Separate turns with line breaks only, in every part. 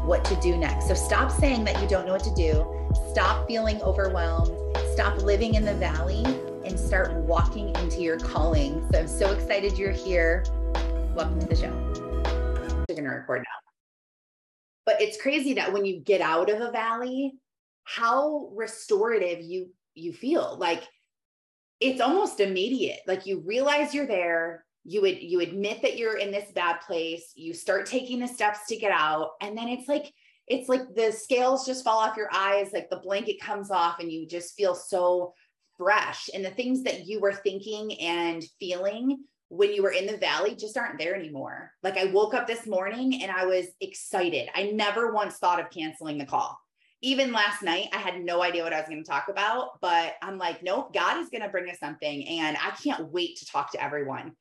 what to do next. So stop saying that you don't know what to do. Stop feeling overwhelmed stop living in the valley and start walking into your calling. So I'm so excited you're here. Welcome to the show. We're going to record now. But it's crazy that when you get out of a valley, how restorative you you feel. Like it's almost immediate. Like you realize you're there, you would you admit that you're in this bad place, you start taking the steps to get out, and then it's like it's like the scales just fall off your eyes, like the blanket comes off, and you just feel so fresh. And the things that you were thinking and feeling when you were in the valley just aren't there anymore. Like I woke up this morning and I was excited. I never once thought of canceling the call. Even last night, I had no idea what I was going to talk about, but I'm like, nope, God is going to bring us something. And I can't wait to talk to everyone.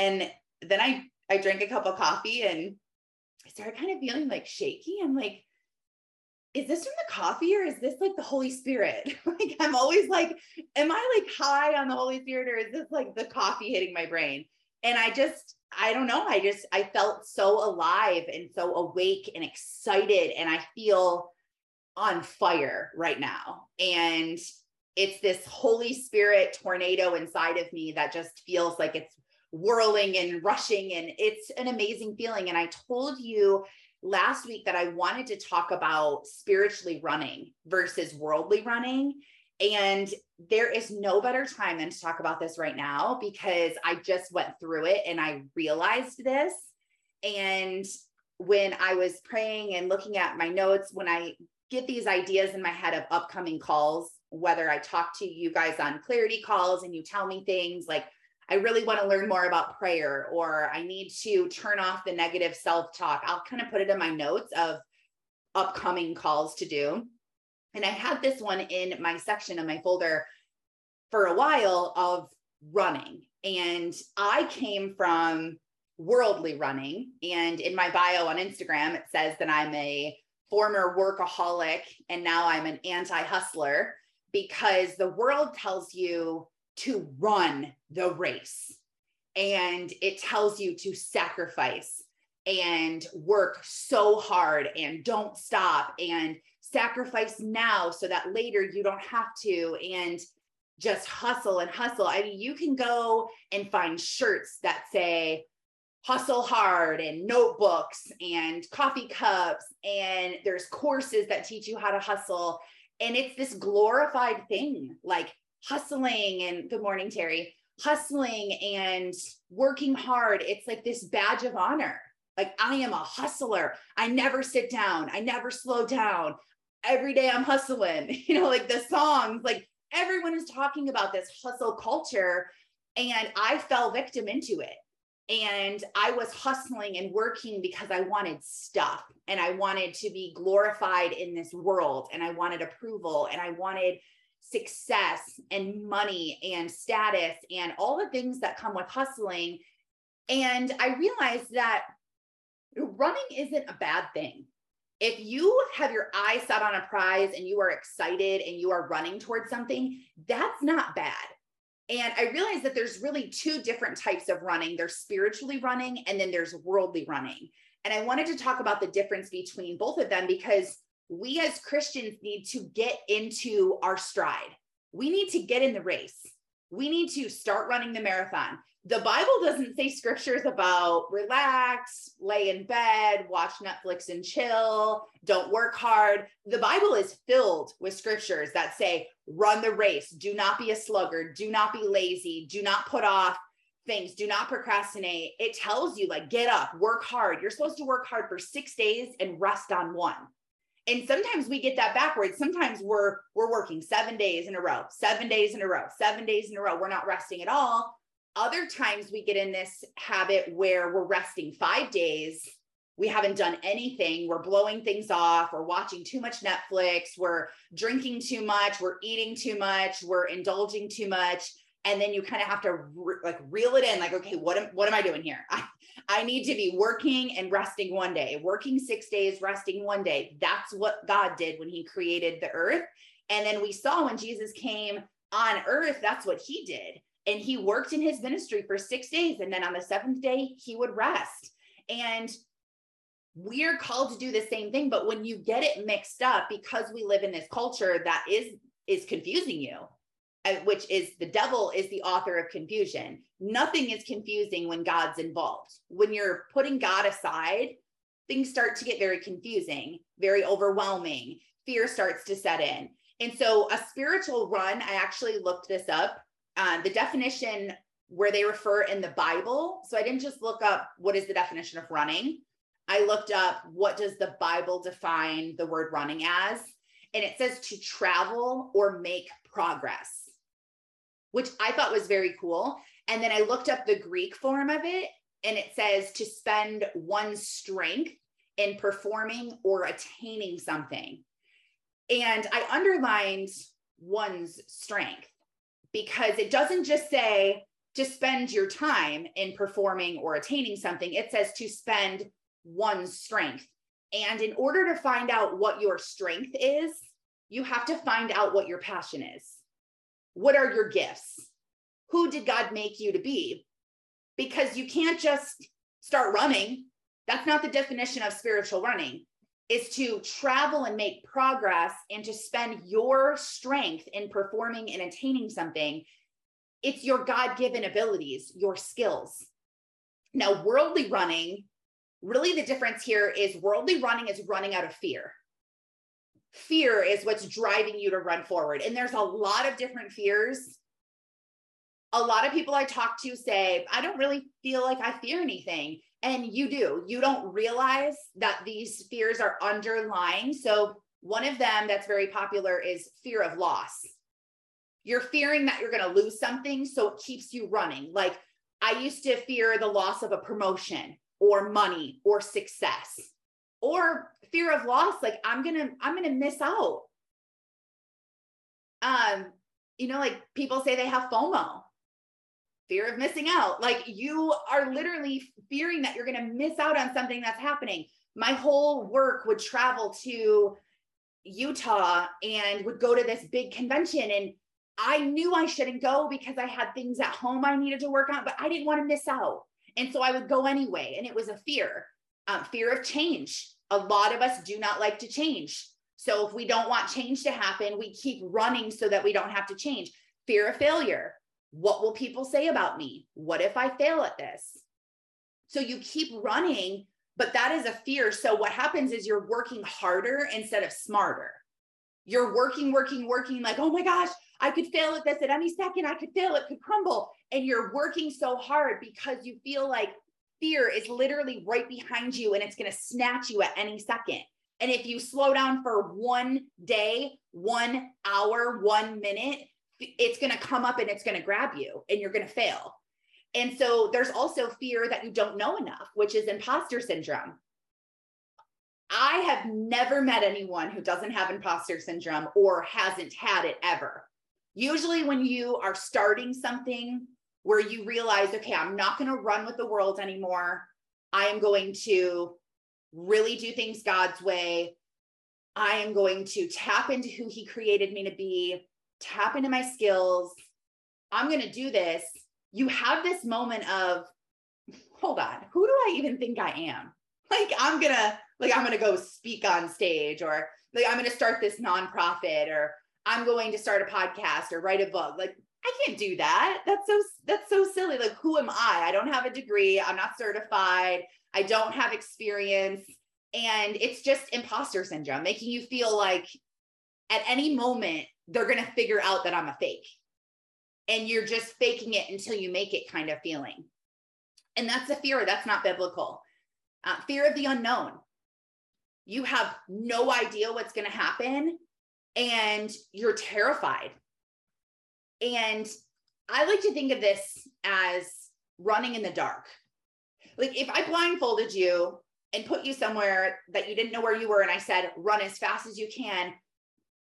And then I, I drank a cup of coffee and I started kind of feeling like shaky. I'm like, is this from the coffee or is this like the Holy Spirit? like, I'm always like, am I like high on the Holy Spirit or is this like the coffee hitting my brain? And I just, I don't know. I just, I felt so alive and so awake and excited. And I feel on fire right now. And it's this Holy Spirit tornado inside of me that just feels like it's whirling and rushing and it's an amazing feeling. And i told you last week that i wanted to talk about spiritually running versus worldly running. And there is no better time than to talk about this right now because i just went through it and i realized this. And when i was praying and looking at my notes when i get these ideas in my head of upcoming calls whether i talk to you guys on clarity calls and you tell me things like I really want to learn more about prayer, or I need to turn off the negative self talk. I'll kind of put it in my notes of upcoming calls to do. And I had this one in my section of my folder for a while of running. And I came from worldly running. And in my bio on Instagram, it says that I'm a former workaholic and now I'm an anti hustler because the world tells you to run the race. And it tells you to sacrifice and work so hard and don't stop and sacrifice now so that later you don't have to and just hustle and hustle. I mean, you can go and find shirts that say hustle hard and notebooks and coffee cups and there's courses that teach you how to hustle and it's this glorified thing like hustling and good morning, Terry, hustling and working hard. It's like this badge of honor. Like I am a hustler. I never sit down. I never slow down. Every day I'm hustling. You know, like the songs, like everyone is talking about this hustle culture. And I fell victim into it. And I was hustling and working because I wanted stuff and I wanted to be glorified in this world and I wanted approval and I wanted success and money and status and all the things that come with hustling. And I realized that running isn't a bad thing. If you have your eyes set on a prize and you are excited and you are running towards something, that's not bad. And I realized that there's really two different types of running there's spiritually running and then there's worldly running. And I wanted to talk about the difference between both of them because we as Christians need to get into our stride. We need to get in the race. We need to start running the marathon. The Bible doesn't say scriptures about relax, lay in bed, watch Netflix and chill, don't work hard. The Bible is filled with scriptures that say run the race, do not be a sluggard, do not be lazy, do not put off things, do not procrastinate. It tells you like get up, work hard. You're supposed to work hard for 6 days and rest on one and sometimes we get that backwards sometimes we're we're working seven days in a row seven days in a row seven days in a row we're not resting at all other times we get in this habit where we're resting five days we haven't done anything. We're blowing things off. We're watching too much Netflix. We're drinking too much. We're eating too much. We're indulging too much. And then you kind of have to re- like reel it in like, okay, what am, what am I doing here? I need to be working and resting one day, working six days, resting one day. That's what God did when he created the earth. And then we saw when Jesus came on earth, that's what he did. And he worked in his ministry for six days. And then on the seventh day, he would rest. And we're called to do the same thing but when you get it mixed up because we live in this culture that is is confusing you which is the devil is the author of confusion. Nothing is confusing when god's involved. When you're putting god aside things start to get very confusing very overwhelming. Fear starts to set in. And so a spiritual run i actually looked this up uh, the definition where they refer in the bible. So i didn't just look up what is the definition of running. I looked up what does the Bible define the word running as, and it says to travel or make progress, which I thought was very cool. And then I looked up the Greek form of it, and it says to spend one's strength in performing or attaining something. And I underlined one's strength because it doesn't just say to spend your time in performing or attaining something, it says to spend one's strength. And in order to find out what your strength is, you have to find out what your passion is. What are your gifts? Who did God make you to be? Because you can't just start running. That's not the definition of spiritual running. Is to travel and make progress and to spend your strength in performing and attaining something. It's your God given abilities, your skills. Now, worldly running really the difference here is worldly running is running out of fear. Fear is what's driving you to run forward. And there's a lot of different fears. A lot of people I talk to say, I don't really feel like I fear anything. And you do. You don't realize that these fears are underlying. So, one of them that's very popular is fear of loss. You're fearing that you're going to lose something. So, it keeps you running. Like, I used to fear the loss of a promotion or money or success or fear of loss like i'm gonna i'm gonna miss out. Um you know like people say they have fomo fear of missing out. Like you are literally fearing that you're gonna miss out on something that's happening. My whole work would travel to utah and would go to this big convention and i knew i shouldn't go because i had things at home i needed to work on but i didn't want to miss out. And so I would go anyway. And it was a fear, um, fear of change. A lot of us do not like to change. So if we don't want change to happen, we keep running so that we don't have to change. Fear of failure. What will people say about me? What if I fail at this? So you keep running, but that is a fear. So what happens is you're working harder instead of smarter. You're working, working, working like, oh my gosh, I could fail at this at any second. I could fail, it could crumble. And you're working so hard because you feel like fear is literally right behind you and it's going to snatch you at any second. And if you slow down for one day, one hour, one minute, it's going to come up and it's going to grab you and you're going to fail. And so there's also fear that you don't know enough, which is imposter syndrome. I have never met anyone who doesn't have imposter syndrome or hasn't had it ever. Usually, when you are starting something where you realize, okay, I'm not going to run with the world anymore, I am going to really do things God's way. I am going to tap into who He created me to be, tap into my skills. I'm going to do this. You have this moment of, hold on, who do I even think I am? Like, I'm going to, like, I'm going to go speak on stage or like, I'm going to start this nonprofit or I'm going to start a podcast or write a book. Like I can't do that. That's so that's so silly. Like who am I? I don't have a degree. I'm not certified. I don't have experience. And it's just imposter syndrome, making you feel like at any moment they're going to figure out that I'm a fake. And you're just faking it until you make it kind of feeling. And that's a fear. That's not biblical. Uh, fear of the unknown. You have no idea what's going to happen and you're terrified. And I like to think of this as running in the dark. Like if I blindfolded you and put you somewhere that you didn't know where you were, and I said, run as fast as you can,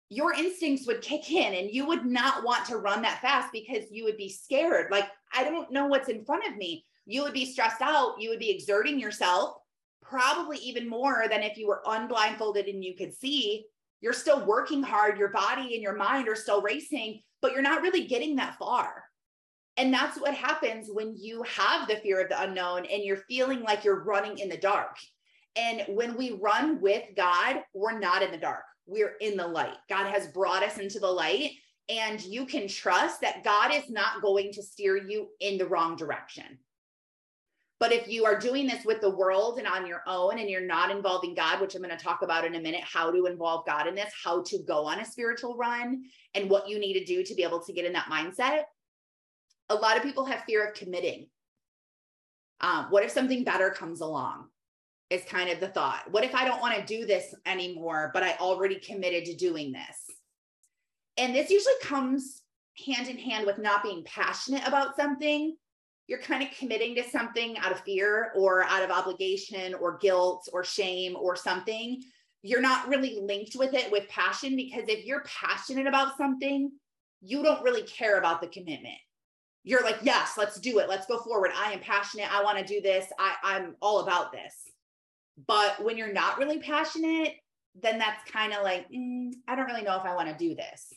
your instincts would kick in and you would not want to run that fast because you would be scared. Like, I don't know what's in front of me. You would be stressed out. You would be exerting yourself, probably even more than if you were unblindfolded and you could see. You're still working hard. Your body and your mind are still racing, but you're not really getting that far. And that's what happens when you have the fear of the unknown and you're feeling like you're running in the dark. And when we run with God, we're not in the dark we're in the light. God has brought us into the light, and you can trust that God is not going to steer you in the wrong direction. But if you are doing this with the world and on your own and you're not involving God, which I'm going to talk about in a minute, how to involve God in this, how to go on a spiritual run, and what you need to do to be able to get in that mindset, a lot of people have fear of committing. Um, what if something better comes along? is kind of the thought. What if I don't want to do this anymore, but I already committed to doing this? And this usually comes hand in hand with not being passionate about something. You're kind of committing to something out of fear or out of obligation or guilt or shame or something. You're not really linked with it with passion because if you're passionate about something, you don't really care about the commitment. You're like, yes, let's do it. Let's go forward. I am passionate. I want to do this. I, I'm all about this but when you're not really passionate, then that's kind of like, mm, I don't really know if I want to do this.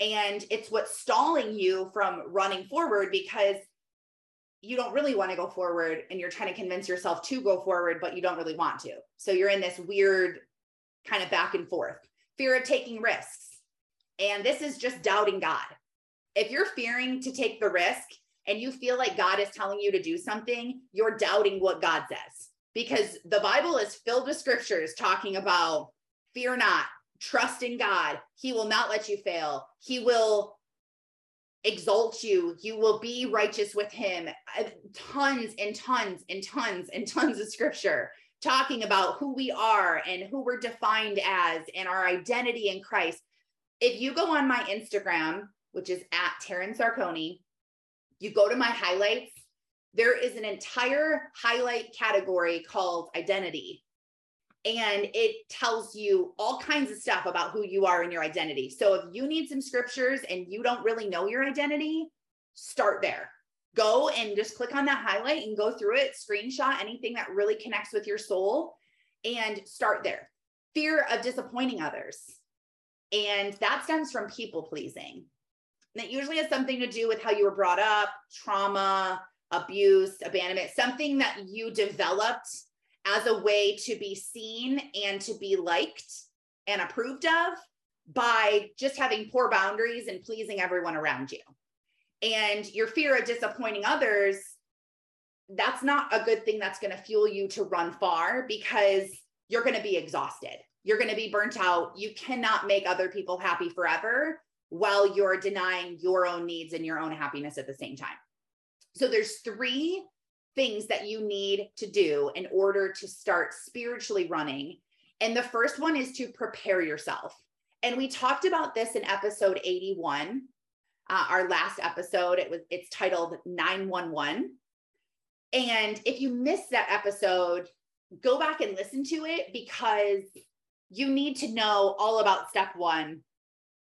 And it's what's stalling you from running forward because you don't really want to go forward and you're trying to convince yourself to go forward, but you don't really want to. So you're in this weird kind of back and forth fear of taking risks. And this is just doubting God. If you're fearing to take the risk and you feel like God is telling you to do something, you're doubting what God says because the Bible is filled with scriptures talking about fear not, trust in God. He will not let you fail. He will exalt you. You will be righteous with him. Uh, tons and tons and tons and tons of scripture talking about who we are and who we're defined as and our identity in Christ. If you go on my Instagram, which is at Taryn Sarconi, you go to my highlights, there is an entire highlight category called identity. And it tells you all kinds of stuff about who you are and your identity. So if you need some scriptures and you don't really know your identity, start there. Go and just click on that highlight and go through it, screenshot anything that really connects with your soul and start there. Fear of disappointing others. And that stems from people pleasing. And it usually has something to do with how you were brought up, trauma, abuse, abandonment, something that you developed as a way to be seen and to be liked and approved of by just having poor boundaries and pleasing everyone around you. And your fear of disappointing others, that's not a good thing that's going to fuel you to run far because you're going to be exhausted. You're going to be burnt out. You cannot make other people happy forever while you're denying your own needs and your own happiness at the same time. So there's three things that you need to do in order to start spiritually running. And the first one is to prepare yourself. And we talked about this in episode 81, uh, our last episode. It was it's titled 911. And if you missed that episode, go back and listen to it because you need to know all about step one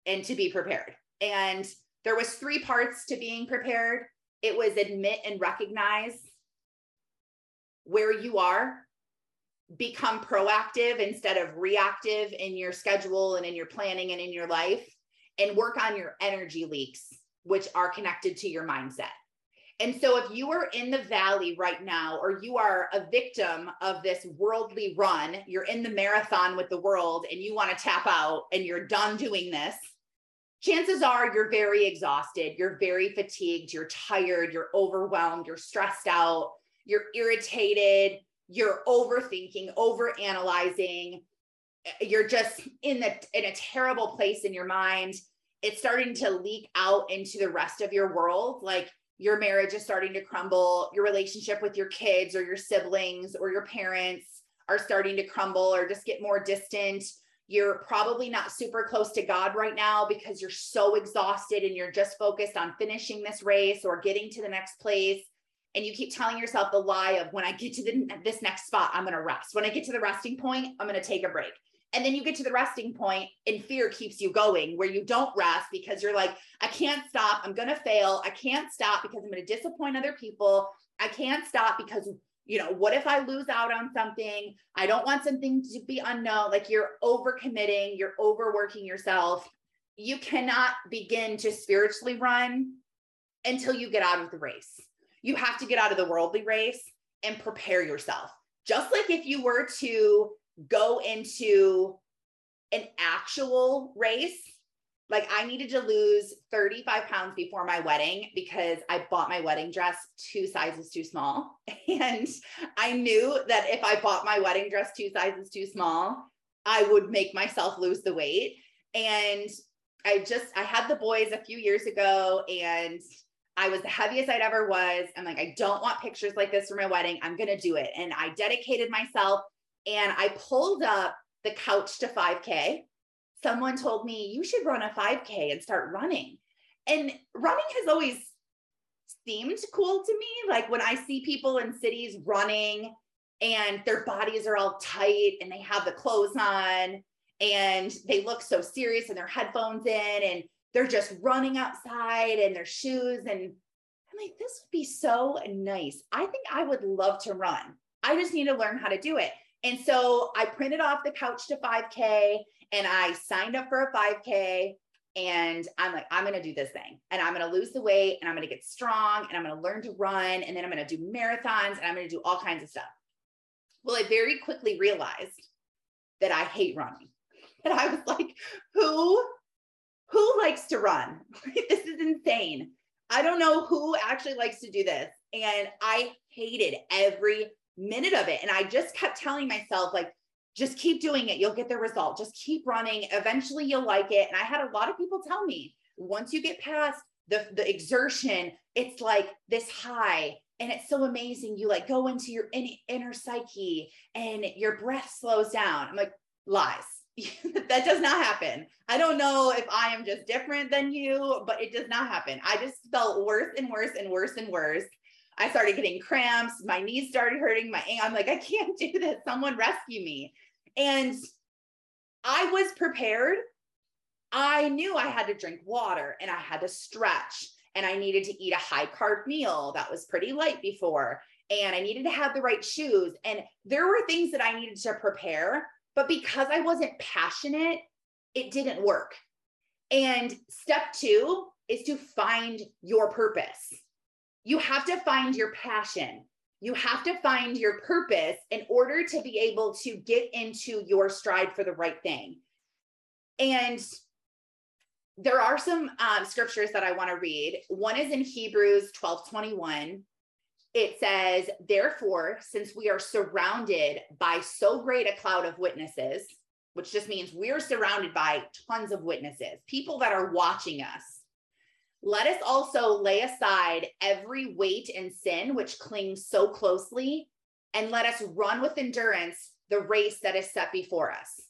and to be prepared. And there was three parts to being prepared it was admit and recognize where you are, become proactive instead of reactive in your schedule and in your planning and in your life, and work on your energy leaks, which are connected to your mindset. And so, if you are in the valley right now, or you are a victim of this worldly run, you're in the marathon with the world and you want to tap out and you're done doing this, chances are you're very exhausted, you're very fatigued, you're tired, you're overwhelmed, you're stressed out, you're irritated, you're overthinking, over analyzing, you're just in the in a terrible place in your mind. It's starting to leak out into the rest of your world like your marriage is starting to crumble, your relationship with your kids or your siblings or your parents are starting to crumble or just get more distant you're probably not super close to God right now because you're so exhausted and you're just focused on finishing this race or getting to the next place. And you keep telling yourself the lie of when I get to the, this next spot, I'm going to rest. When I get to the resting point, I'm going to take a break. And then you get to the resting point and fear keeps you going where you don't rest because you're like, I can't stop. I'm going to fail. I can't stop because I'm going to disappoint other people. I can't stop because, you know, what if I lose out on something? I don't want something to be unknown. Like you're overcommitting, you're overworking yourself. You cannot begin to spiritually run until you get out of the race. You have to get out of the worldly race and prepare yourself. Just like if you were to go into an actual race, like I needed to lose 35 pounds before my wedding because I bought my wedding dress two sizes too small. And I knew that if I bought my wedding dress two sizes too small, I would make myself lose the weight. And I just, I had the boys a few years ago and I was the heaviest I'd ever was. I'm like, I don't want pictures like this for my wedding. I'm going to do it. And I dedicated myself and I pulled up the couch to 5K. Someone told me, you should run a 5K and start running. And running has always seemed cool to me. Like when I see people in cities running and their bodies are all tight and they have the clothes on and they look so serious and their headphones in and they're just running outside in their shoes. And I'm like, this would be so nice. I think I would love to run. I just need to learn how to do it. And so I printed off the couch to 5K and I signed up for a 5K. And I'm like, I'm going to do this thing and I'm going to lose the weight and I'm going to get strong and I'm going to learn to run. And then I'm going to do marathons and I'm going to do all kinds of stuff. Well, I very quickly realized that I hate running. And I was like, who, who likes to run? this is insane. I don't know who actually likes to do this. And I hated every minute of it. And I just kept telling myself, like, just keep doing it. You'll get the result. Just keep running. Eventually you'll like it. And I had a lot of people tell me once you get past the, the exertion, it's like this high and it's so amazing. You like go into your in, inner psyche and your breath slows down. I'm like, lies. that does not happen. I don't know if I am just different than you, but it does not happen. I just felt worse and worse and worse and worse. I started getting cramps. My knees started hurting. My I'm like, I can't do this. Someone rescue me. And I was prepared. I knew I had to drink water and I had to stretch and I needed to eat a high carb meal that was pretty light before. And I needed to have the right shoes. And there were things that I needed to prepare. But because I wasn't passionate, it didn't work. And step two is to find your purpose you have to find your passion. You have to find your purpose in order to be able to get into your stride for the right thing. And there are some um, scriptures that I want to read. One is in Hebrews 12 21. It says, Therefore, since we are surrounded by so great a cloud of witnesses, which just means we're surrounded by tons of witnesses, people that are watching us let us also lay aside every weight and sin which clings so closely, and let us run with endurance the race that is set before us.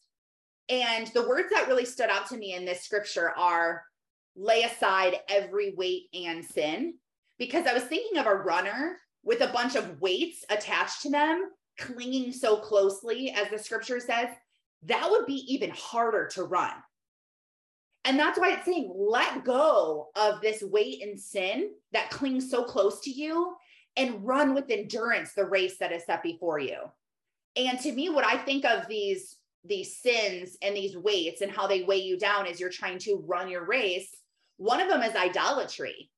And the words that really stood out to me in this scripture are lay aside every weight and sin, because I was thinking of a runner with a bunch of weights attached to them, clinging so closely, as the scripture says, that would be even harder to run. And that's why it's saying let go of this weight and sin that clings so close to you and run with endurance the race that is set before you. And to me, what I think of these these sins and these weights and how they weigh you down as you're trying to run your race, one of them is idolatry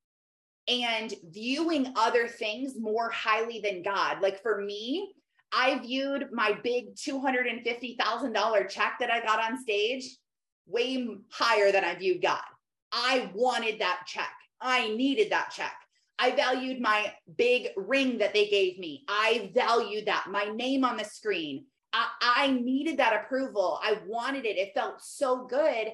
and viewing other things more highly than God. Like for me, I viewed my big $250,000 check that I got on stage way higher than I viewed God. I wanted that check. I needed that check. I valued my big ring that they gave me. I valued that, my name on the screen. I, I, needed that approval. I wanted it. It felt so good,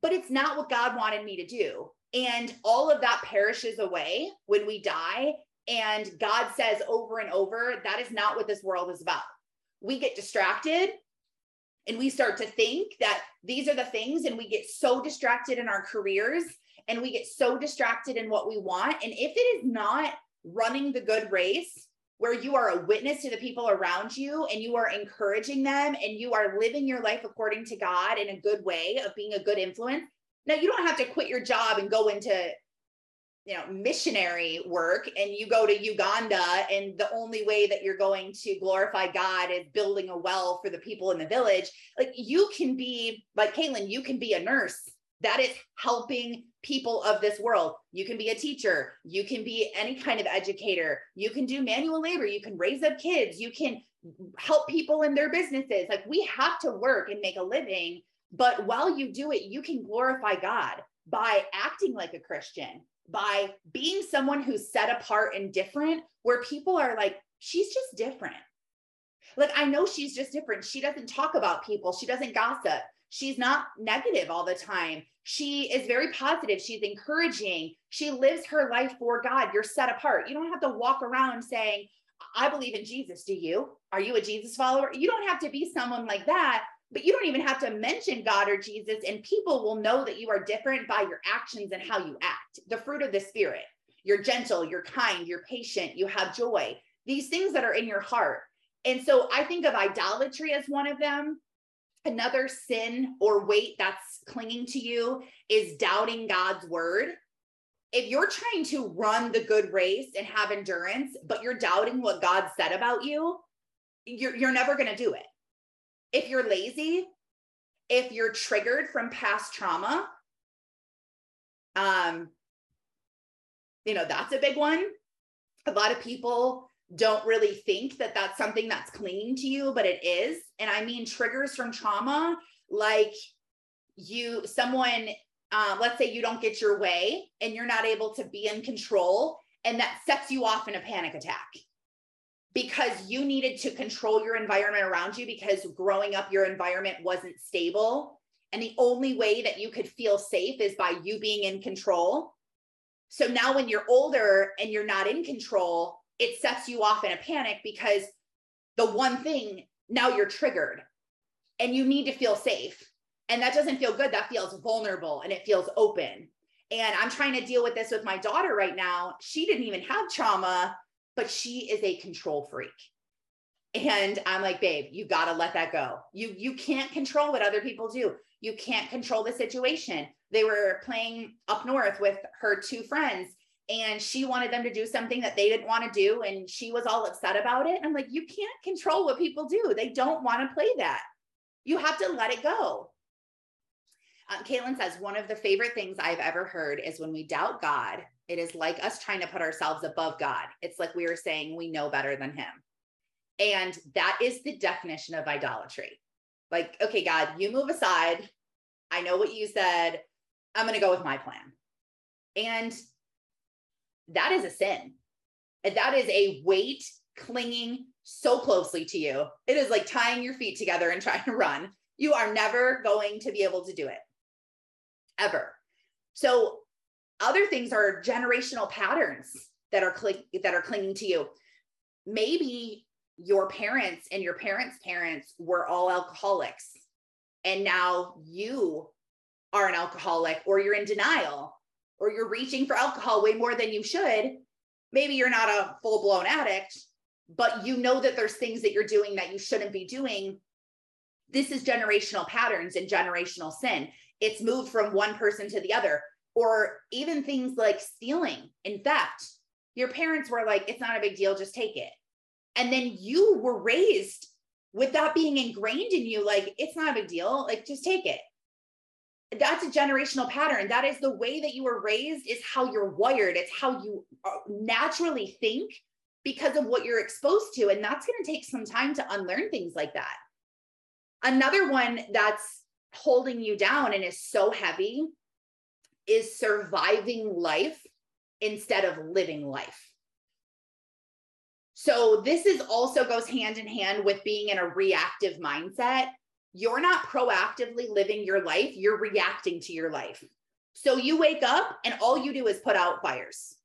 but it's not what God wanted me to do. And all of that perishes away when we die. And God says over and over, that is not what this world is about. We get distracted and we start to think that these are the things and we get so distracted in our careers and we get so distracted in what we want and if it is not running the good race where you are a witness to the people around you and you are encouraging them and you are living your life according to God in a good way of being a good influence. Now, you don't have to quit your job and go into you know missionary work and you go to Uganda and the only way that you're going to glorify God is building a well for the people in the village. Like you can be like Caitlin you can be a nurse that is helping people of this world. You can be a teacher. You can be any kind of educator. You can do manual labor. You can raise up kids. You can help people in their businesses. Like we have to work and make a living but while you do it you can glorify God by acting like a Christian by being someone who's set apart and different, where people are like, she's just different. Like, I know she's just different. She doesn't talk about people, she doesn't gossip. She's not negative all the time. She is very positive. She's encouraging. She lives her life for God. You're set apart. You don't have to walk around saying, I believe in Jesus. Do you? Are you a Jesus follower? You don't have to be someone like that but you don't even have to mention God or Jesus, and people will know that you are different by your actions and how you act. The fruit of the Spirit. You're gentle, you're kind, you're patient, you have joy, these things that are in your heart. And so I think of idolatry as one of them. Another sin or weight that's clinging to you is doubting God's word. If you're trying to run the good race and have endurance, but you're doubting what God said about you, you're, you're never going to do it if you're lazy, if you're triggered from past trauma, um, you know, that's a big one. A lot of people don't really think that that's something that's clinging to you, but it is. And I mean, triggers from trauma, like you, someone, uh, let's say you don't get your way and you're not able to be in control, and that sets you off in a panic attack because you needed to control your environment around you because growing up your environment wasn't stable. And the only way that you could feel safe is by you being in control. So now when you're older and you're not in control it sets you off in a panic because the one thing now you're triggered and you need to feel safe. And that doesn't feel good. That feels vulnerable and it feels open. And i'm trying to deal with this with my daughter right now. She didn't even have trauma but she is a control freak. And I'm like, babe, you got to let that go. You you can't control what other people do. You can't control the situation. They were playing up north with her two friends and she wanted them to do something that they didn't want to do and she was all upset about it. I'm like, you can't control what people do. They don't want to play that. You have to let it go. Um, Caitlin says, one of the favorite things I've ever heard is when we doubt God, it is like us trying to put ourselves above God. It's like we are saying we know better than Him. And that is the definition of idolatry. Like, okay, God, you move aside. I know what you said. I'm going to go with my plan. And that is a sin. And that is a weight clinging so closely to you. It is like tying your feet together and trying to run. You are never going to be able to do it ever. So other things are generational patterns that are cl- that are clinging to you. Maybe your parents and your parents' parents were all alcoholics and now you are an alcoholic or you're in denial or you're reaching for alcohol way more than you should. Maybe you're not a full-blown addict, but you know that there's things that you're doing that you shouldn't be doing. This is generational patterns and generational sin it's moved from one person to the other or even things like stealing and theft. Your parents were like it's not a big deal just take it. And then you were raised with that being ingrained in you like it's not a big deal like just take it. That's a generational pattern. That is the way that you were raised is how you're wired. It's how you uh, naturally think because of what you're exposed to and that's going to take some time to unlearn things like that. Another one that's holding you down and is so heavy is surviving life instead of living life. So this is also goes hand in hand with being in a reactive mindset. You're not proactively living your life, you're reacting to your life. So you wake up and all you do is put out fires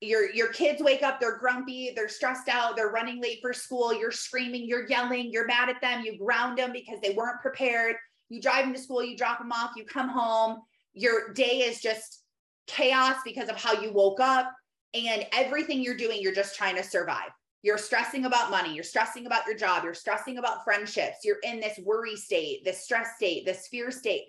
your your kids wake up they're grumpy they're stressed out they're running late for school you're screaming you're yelling you're mad at them you ground them because they weren't prepared you drive them to school you drop them off you come home your day is just chaos because of how you woke up and everything you're doing, you're just trying to survive. You're stressing about money, you're stressing about your job, you're stressing about friendships, you're in this worry state, this stress state, this fear state.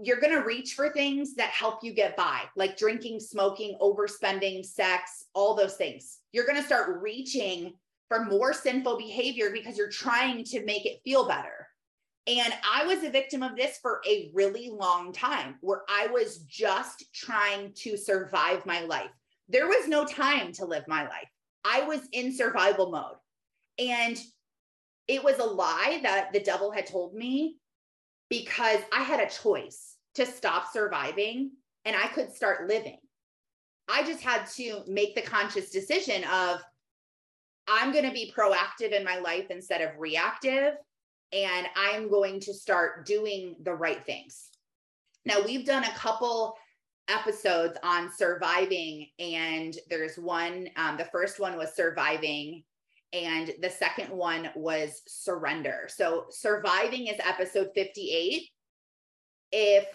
You're going to reach for things that help you get by, like drinking, smoking, overspending, sex, all those things. You're going to start reaching for more sinful behavior because you're trying to make it feel better. And I was a victim of this for a really long time where I was just trying to survive my life. There was no time to live my life. I was in survival mode. And it was a lie that the devil had told me because I had a choice to stop surviving and I could start living. I just had to make the conscious decision of I'm going to be proactive in my life instead of reactive. And I'm going to start doing the right things. Now, we've done a couple episodes on surviving, and there's one, um, the first one was surviving, and the second one was surrender. So, surviving is episode 58. If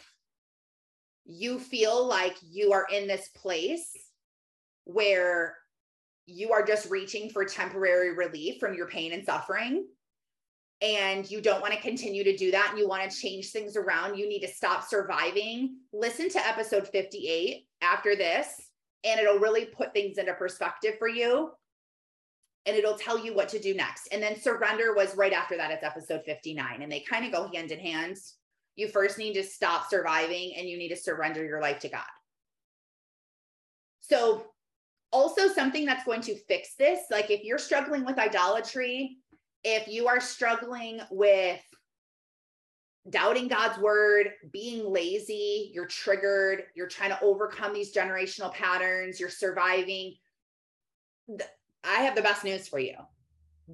you feel like you are in this place where you are just reaching for temporary relief from your pain and suffering and you don't want to continue to do that and you want to change things around, you need to stop surviving. Listen to episode 58 after this, and it'll really put things into perspective for you. And it'll tell you what to do next. And then surrender was right after that. It's episode 59, and they kind of go hand in hand. You first need to stop surviving and you need to surrender your life to God. So also something that's going to fix this like if you're struggling with idolatry if you are struggling with doubting God's word, being lazy, you're triggered, you're trying to overcome these generational patterns, you're surviving. I have the best news for you.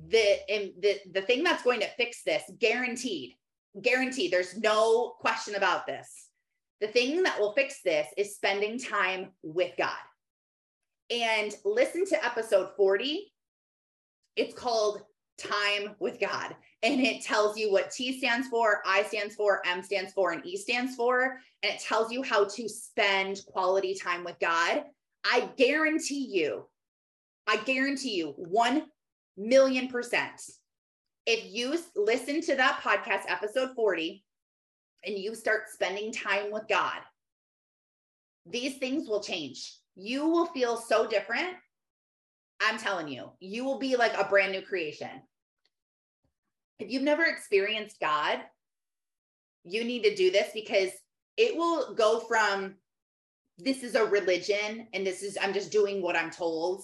The, the, the thing that's going to fix this, guaranteed, guaranteed, there's no question about this. The thing that will fix this is spending time with God and listen to episode 40. It's called Time with God. And it tells you what T stands for, I stands for, M stands for, and E stands for. And it tells you how to spend quality time with God. I guarantee you, I guarantee you, 1 million percent. If you listen to that podcast, episode 40, and you start spending time with God, these things will change you will feel so different. I'm telling you, you will be like a brand new creation. If you've never experienced God, you need to do this because it will go from this is a religion and this is, I'm just doing what I'm told.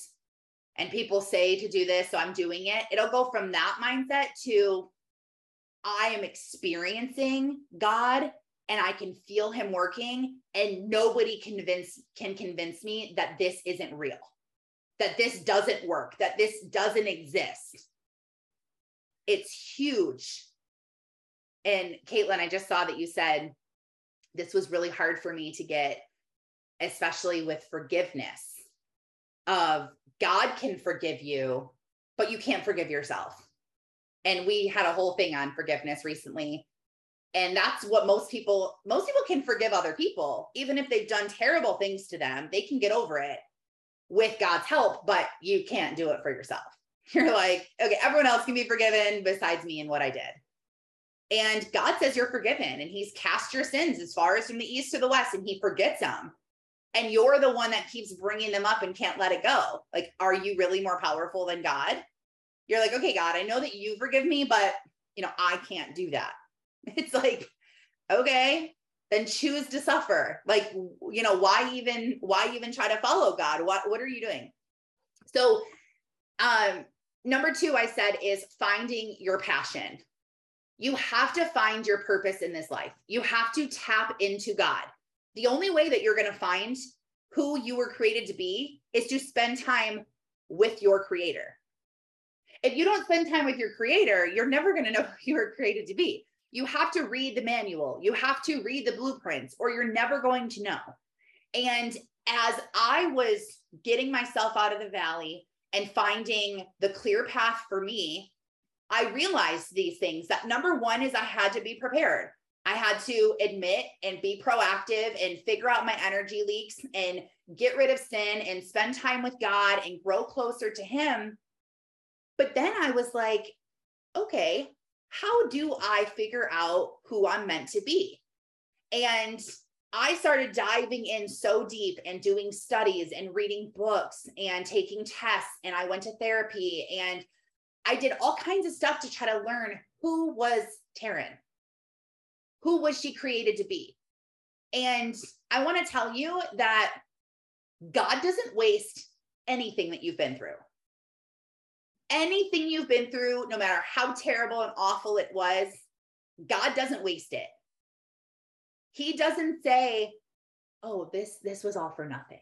And people say to do this, so I'm doing it. It'll go from that mindset to I am experiencing God and I can feel him working and nobody convince can convince me that this isn't real. That this doesn't work, that this doesn't exist. It's huge. And Caitlin, I just saw that you said this was really hard for me to get, especially with forgiveness of God can forgive you, but you can't forgive yourself. And we had a whole thing on forgiveness recently and that's what most people most people can forgive other people even if they've done terrible things to them they can get over it with god's help but you can't do it for yourself you're like okay everyone else can be forgiven besides me and what i did and god says you're forgiven and he's cast your sins as far as from the east to the west and he forgets them and you're the one that keeps bringing them up and can't let it go like are you really more powerful than god you're like okay god i know that you forgive me but you know i can't do that It's like, okay, then choose to suffer. Like, you know, why even why even try to follow God? What what are you doing? So um number 2 I said is finding your passion. You have to find your purpose in this life. You have to tap into God. The only way that you're going to find who you were created to be is to spend time with your creator. If you don't spend time with your creator, you're never going to know who you were created to be. You have to read the manual, you have to read the blueprints, or you're never going to know. And as I was getting myself out of the valley and finding the clear path for me, I realized these things that number one is I had to be prepared. I had to admit and be proactive and figure out my energy leaks and get rid of sin and spend time with God and grow closer to Him. But then I was like, okay, how do I figure out who I'm meant to be? And I started diving in so deep and doing studies and reading books and taking tests. And I went to therapy and I did all kinds of stuff to try to learn who was Taryn. Who was she created to be? And I want to tell you that God doesn't waste anything that you've been through. Anything you've been through, no matter how terrible and awful it was, God doesn't waste it. He doesn't say, "Oh, this this was all for nothing."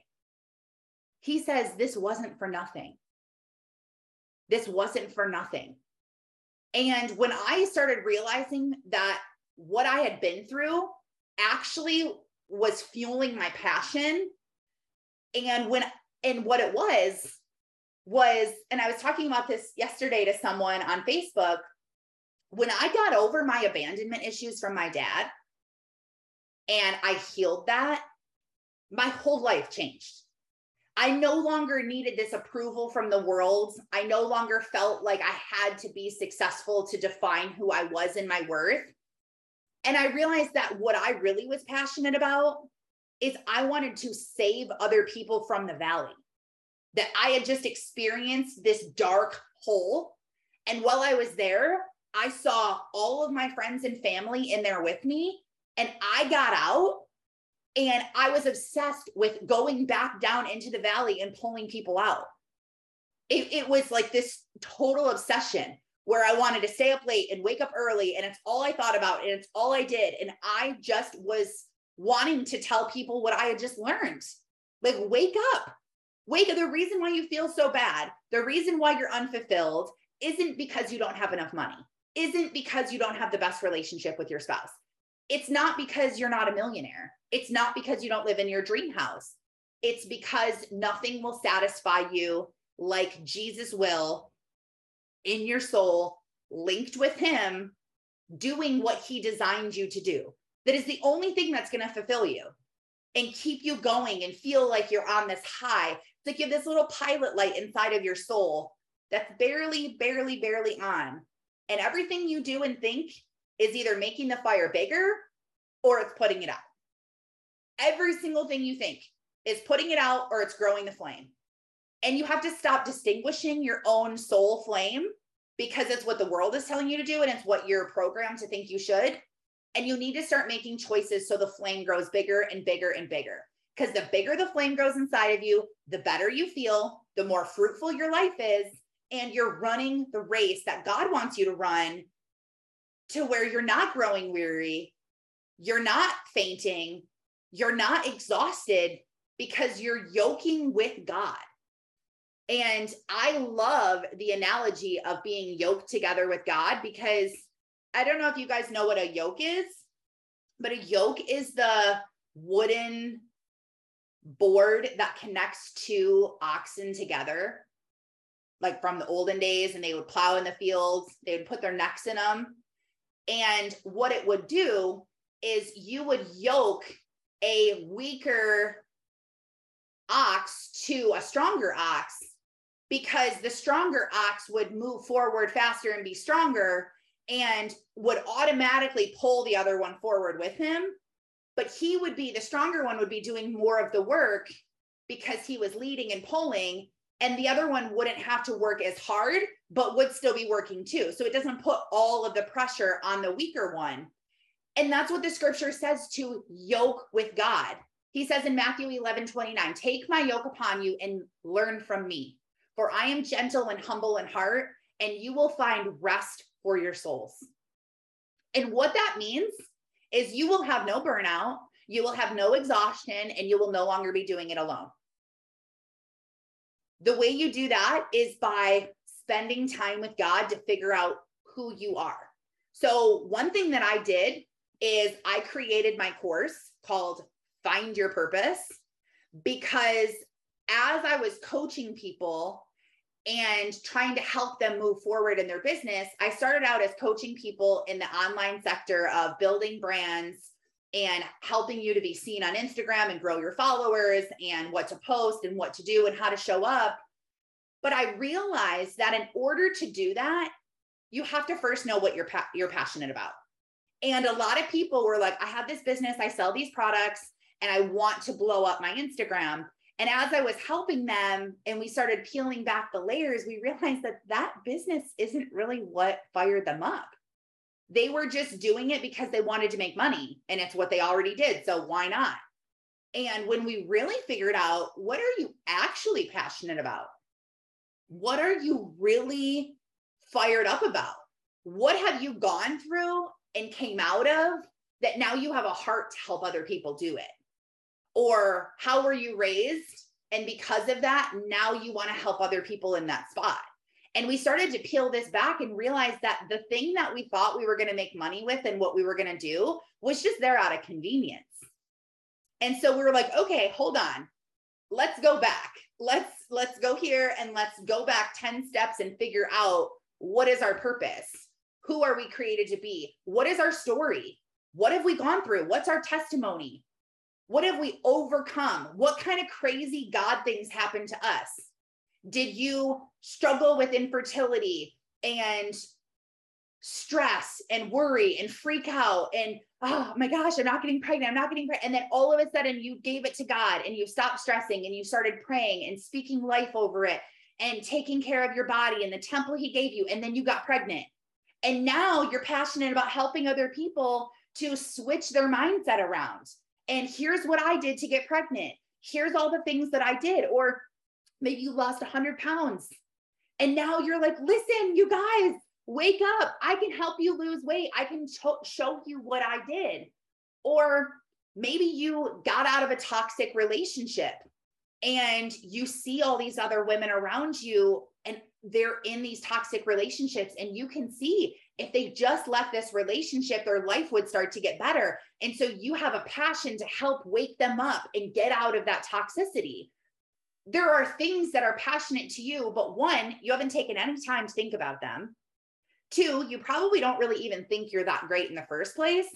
He says, "This wasn't for nothing." This wasn't for nothing. And when I started realizing that what I had been through actually was fueling my passion and when and what it was was and I was talking about this yesterday to someone on Facebook when I got over my abandonment issues from my dad and I healed that my whole life changed. I no longer needed this approval from the world. I no longer felt like I had to be successful to define who I was and my worth. And I realized that what I really was passionate about is I wanted to save other people from the valley. That I had just experienced this dark hole. And while I was there, I saw all of my friends and family in there with me. And I got out and I was obsessed with going back down into the valley and pulling people out. It, it was like this total obsession where I wanted to stay up late and wake up early. And it's all I thought about. And it's all I did. And I just was wanting to tell people what I had just learned. Like, wake up. Wake up. The reason why you feel so bad, the reason why you're unfulfilled isn't because you don't have enough money, isn't because you don't have the best relationship with your spouse. It's not because you're not a millionaire. It's not because you don't live in your dream house. It's because nothing will satisfy you like Jesus will in your soul, linked with Him, doing what He designed you to do that is the only thing that's going to fulfill you and keep you going and feel like you're on this high. It's like you have this little pilot light inside of your soul that's barely, barely, barely on. And everything you do and think is either making the fire bigger or it's putting it out. Every single thing you think is putting it out or it's growing the flame. And you have to stop distinguishing your own soul flame because it's what the world is telling you to do and it's what you're programmed to think you should and you need to start making choices so the flame grows bigger and bigger and bigger. Because the bigger the flame grows inside of you, the better you feel, the more fruitful your life is. And you're running the race that God wants you to run to where you're not growing weary, you're not fainting, you're not exhausted because you're yoking with God. And I love the analogy of being yoked together with God because I don't know if you guys know what a yoke is, but a yoke is the wooden board that connects two oxen together, like from the olden days, and they would plow in the fields, they would put their necks in them. And what it would do is you would yoke a weaker ox to a stronger ox because the stronger ox would move forward faster and be stronger and would automatically pull the other one forward with him. But he would be the stronger one, would be doing more of the work because he was leading and pulling. And the other one wouldn't have to work as hard, but would still be working too. So it doesn't put all of the pressure on the weaker one. And that's what the scripture says to yoke with God. He says in Matthew 11 29, take my yoke upon you and learn from me, for I am gentle and humble in heart, and you will find rest for your souls. And what that means is you will have no burnout, you will have no exhaustion, and you will no longer be doing it alone. The way you do that is by spending time with God to figure out who you are. So, one thing that I did is I created my course called Find Your Purpose because as I was coaching people and trying to help them move forward in their business, I started out as coaching people in the online sector of building brands and helping you to be seen on Instagram and grow your followers and what to post and what to do and how to show up. But I realized that in order to do that, you have to first know what you're pa- you're passionate about. And a lot of people were like, I have this business, I sell these products, and I want to blow up my Instagram. And as I was helping them and we started peeling back the layers, we realized that that business isn't really what fired them up. They were just doing it because they wanted to make money and it's what they already did. So why not? And when we really figured out what are you actually passionate about? What are you really fired up about? What have you gone through and came out of that now you have a heart to help other people do it? Or how were you raised? And because of that, now you want to help other people in that spot. And we started to peel this back and realize that the thing that we thought we were going to make money with and what we were going to do was just there out of convenience. And so we were like, okay, hold on. Let's go back. Let's let's go here and let's go back 10 steps and figure out what is our purpose? Who are we created to be? What is our story? What have we gone through? What's our testimony? What have we overcome? What kind of crazy God things happened to us? Did you struggle with infertility and stress and worry and freak out and oh my gosh, I'm not getting pregnant. I'm not getting pregnant. And then all of a sudden you gave it to God and you stopped stressing and you started praying and speaking life over it and taking care of your body and the temple he gave you. And then you got pregnant. And now you're passionate about helping other people to switch their mindset around. And here's what I did to get pregnant. Here's all the things that I did. Or maybe you lost 100 pounds. And now you're like, listen, you guys, wake up. I can help you lose weight. I can show you what I did. Or maybe you got out of a toxic relationship and you see all these other women around you and they're in these toxic relationships and you can see if they just left this relationship their life would start to get better and so you have a passion to help wake them up and get out of that toxicity there are things that are passionate to you but one you haven't taken any time to think about them two you probably don't really even think you're that great in the first place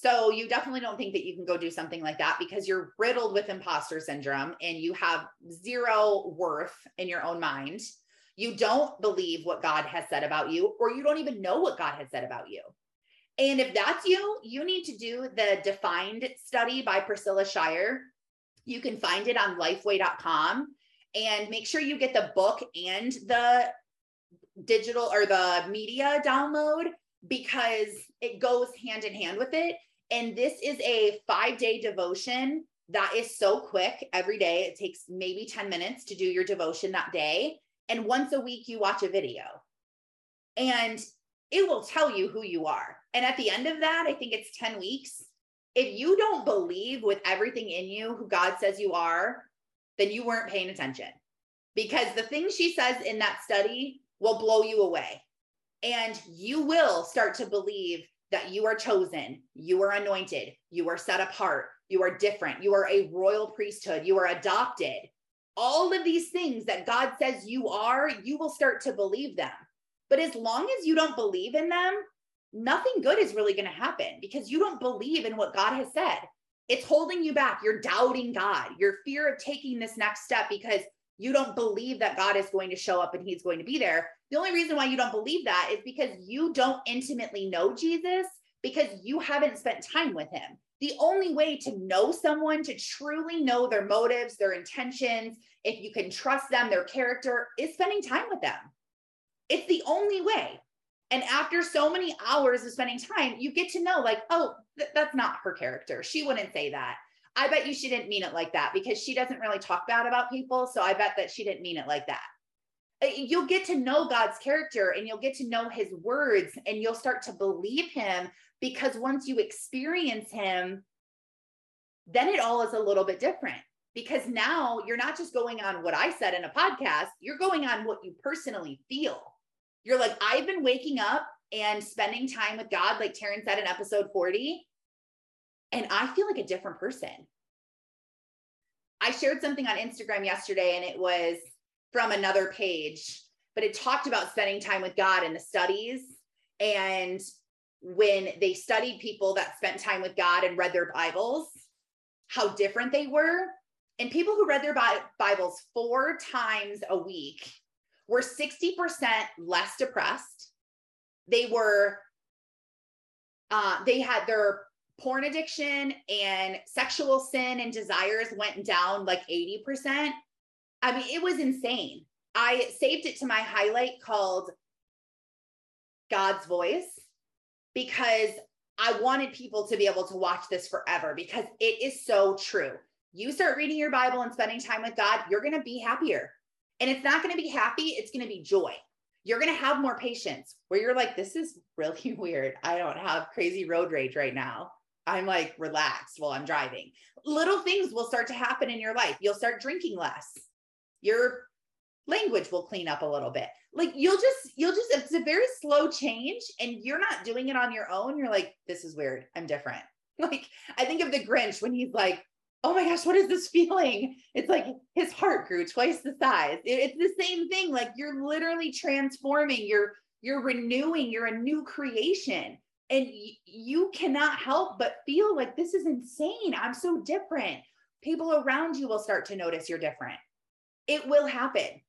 so you definitely don't think that you can go do something like that because you're riddled with imposter syndrome and you have zero worth in your own mind. You don't believe what God has said about you, or you don't even know what God has said about you. And if that's you, you need to do the defined study by Priscilla Shirer. You can find it on lifeway.com and make sure you get the book and the digital or the media download because it goes hand in hand with it. And this is a five day devotion that is so quick every day. It takes maybe 10 minutes to do your devotion that day. And once a week, you watch a video. And it will tell you who you are. And at the end of that, I think it's 10 weeks. If you don't believe with everything in you who God says you are, then you weren't paying attention because the things she says in that study will blow you away. And you will start to believe that you are chosen, you are anointed, you are set apart, you are different, you are a royal priesthood, you are adopted. All of these things that God says you are, you will start to believe them. But as long as you don't believe in them, nothing good is really going to happen because you don't believe in what God has said. It's holding you back. You're doubting God. Your fear of taking this next step because you don't believe that God is going to show up and he's going to be there. The only reason why you don't believe that is because you don't intimately know Jesus because you haven't spent time with him. The only way to know someone, to truly know their motives, their intentions, if you can trust them, their character, is spending time with them. It's the only way. And after so many hours of spending time, you get to know, like, oh, th- that's not her character. She wouldn't say that. I bet you she didn't mean it like that because she doesn't really talk bad about people. So I bet that she didn't mean it like that. Uh, you'll get to know God's character and you'll get to know his words and you'll start to believe him because once you experience him, then it all is a little bit different because now you're not just going on what I said in a podcast, you're going on what you personally feel. You're like, I've been waking up and spending time with God, like Taryn said in episode 40, and I feel like a different person. I shared something on Instagram yesterday and it was from another page but it talked about spending time with God in the studies. And when they studied people that spent time with God and read their Bibles, how different they were. And people who read their Bibles four times a week were 60% less depressed. They were, uh, they had their porn addiction and sexual sin and desires went down like 80%. I mean, it was insane. I saved it to my highlight called God's Voice because I wanted people to be able to watch this forever because it is so true. You start reading your Bible and spending time with God, you're going to be happier. And it's not going to be happy, it's going to be joy. You're going to have more patience where you're like, this is really weird. I don't have crazy road rage right now. I'm like relaxed while I'm driving. Little things will start to happen in your life. You'll start drinking less. Your language will clean up a little bit. Like you'll just, you'll just, it's a very slow change and you're not doing it on your own. You're like, this is weird. I'm different. Like I think of the Grinch when he's like, oh my gosh, what is this feeling? It's like his heart grew twice the size. It's the same thing. Like you're literally transforming, you're, you're renewing, you're a new creation. And y- you cannot help but feel like this is insane. I'm so different. People around you will start to notice you're different. It will happen.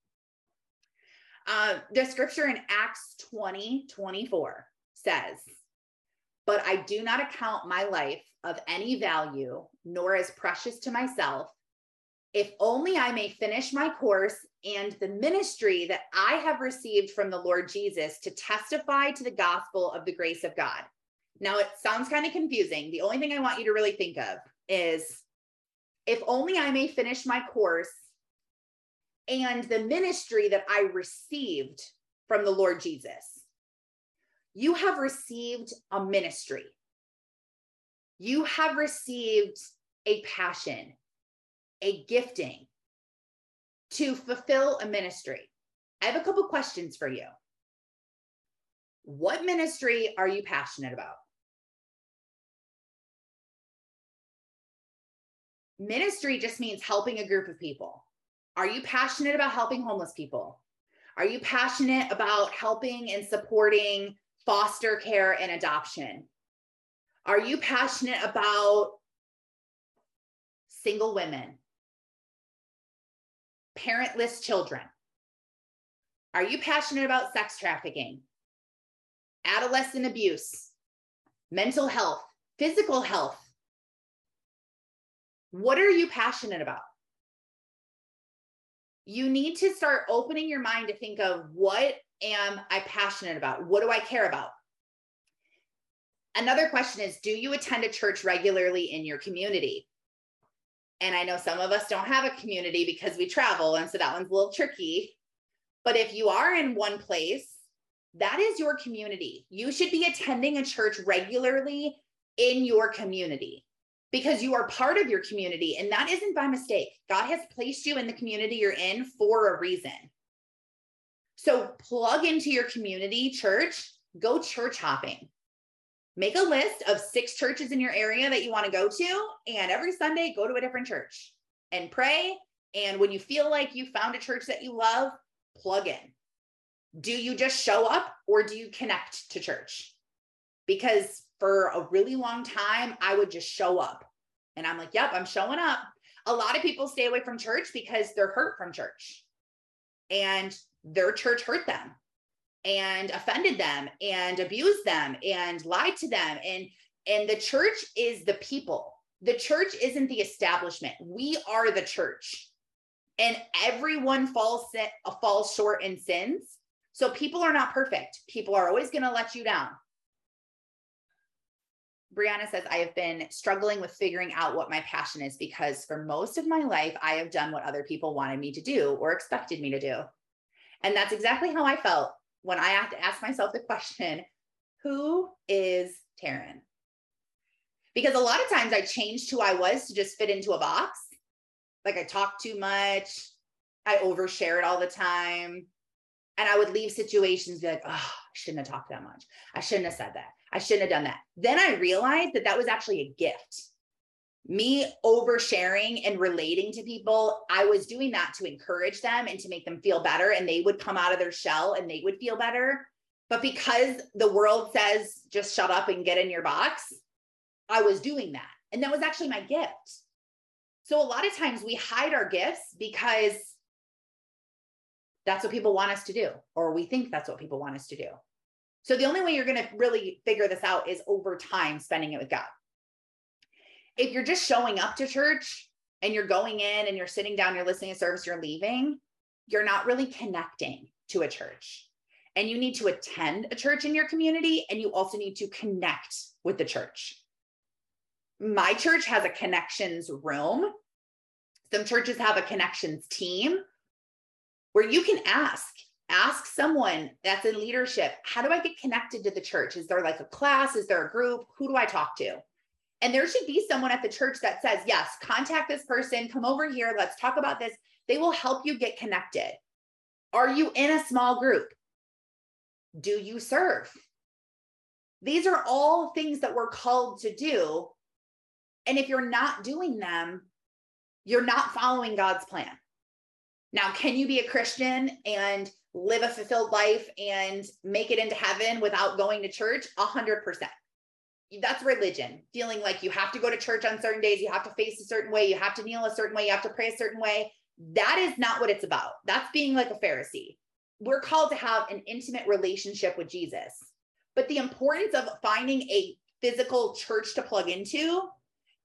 Uh, the scripture in Acts 20 24 says, But I do not account my life of any value, nor as precious to myself, if only I may finish my course and the ministry that I have received from the Lord Jesus to testify to the gospel of the grace of God. Now, it sounds kind of confusing. The only thing I want you to really think of is if only I may finish my course and the ministry that I received from the Lord Jesus. You have received a ministry. You have received a passion, a gifting to fulfill a ministry. I have a couple questions for you. What ministry are you passionate about? Ministry just means helping a group of people. Are you passionate about helping homeless people? Are you passionate about helping and supporting foster care and adoption? Are you passionate about single women, parentless children? Are you passionate about sex trafficking, adolescent abuse, mental health, physical health? What are you passionate about? you need to start opening your mind to think of what am I passionate about? What do I care about? Another question is Do you attend a church regularly in your community? And I know some of us don't have a community because we travel. And so that one's a little tricky. But if you are in one place, that is your community. You should be attending a church regularly in your community because you are part of your community and that isn't by mistake. God has placed you in the community you're in for a reason. So plug into your community church, go church hopping. Make a list of six churches in your area that you want to go to, and every Sunday, go to a different church and pray. And when you feel like you found a church that you love, plug in. Do you just show up or do you connect to church? Because for a really long time, I would just show up. And I'm like, yep, I'm showing up. A lot of people stay away from church because they're hurt from church and their church hurt them and offended them and abused them and lied to them. And, and the church is the people. The church isn't the establishment. We are the church. And everyone falls, uh, falls short in sins. So people are not perfect. People are always going to let you down. Brianna says, I have been struggling with figuring out what my passion is because for most of my life, I have done what other people wanted me to do or expected me to do. And that's exactly how I felt when I have to ask myself the question who is Taryn? Because a lot of times I changed who I was to just fit into a box. Like I talked too much, I overshared all the time. And I would leave situations be like, oh, I shouldn't have talked that much. I shouldn't have said that. I shouldn't have done that. Then I realized that that was actually a gift. Me oversharing and relating to people, I was doing that to encourage them and to make them feel better. And they would come out of their shell and they would feel better. But because the world says just shut up and get in your box, I was doing that. And that was actually my gift. So a lot of times we hide our gifts because that's what people want us to do, or we think that's what people want us to do. So the only way you're going to really figure this out is over time spending it with God. If you're just showing up to church and you're going in and you're sitting down, you're listening to service, you're leaving, you're not really connecting to a church. And you need to attend a church in your community and you also need to connect with the church my church has a connections room. Some churches have a connections team where you can ask, ask someone that's in leadership, how do I get connected to the church? Is there like a class? Is there a group? Who do I talk to? And there should be someone at the church that says, yes, contact this person, come over here, let's talk about this. They will help you get connected. Are you in a small group? Do you serve? These are all things that we're called to do and if you're not doing them, you're not following God's plan. Now, can you be a Christian and live a fulfilled life and make it into heaven without going to church? A hundred percent. That's religion, feeling like you have to go to church on certain days, you have to face a certain way, you have to kneel a certain way, you have to pray a certain way. That is not what it's about. That's being like a Pharisee. We're called to have an intimate relationship with Jesus. But the importance of finding a physical church to plug into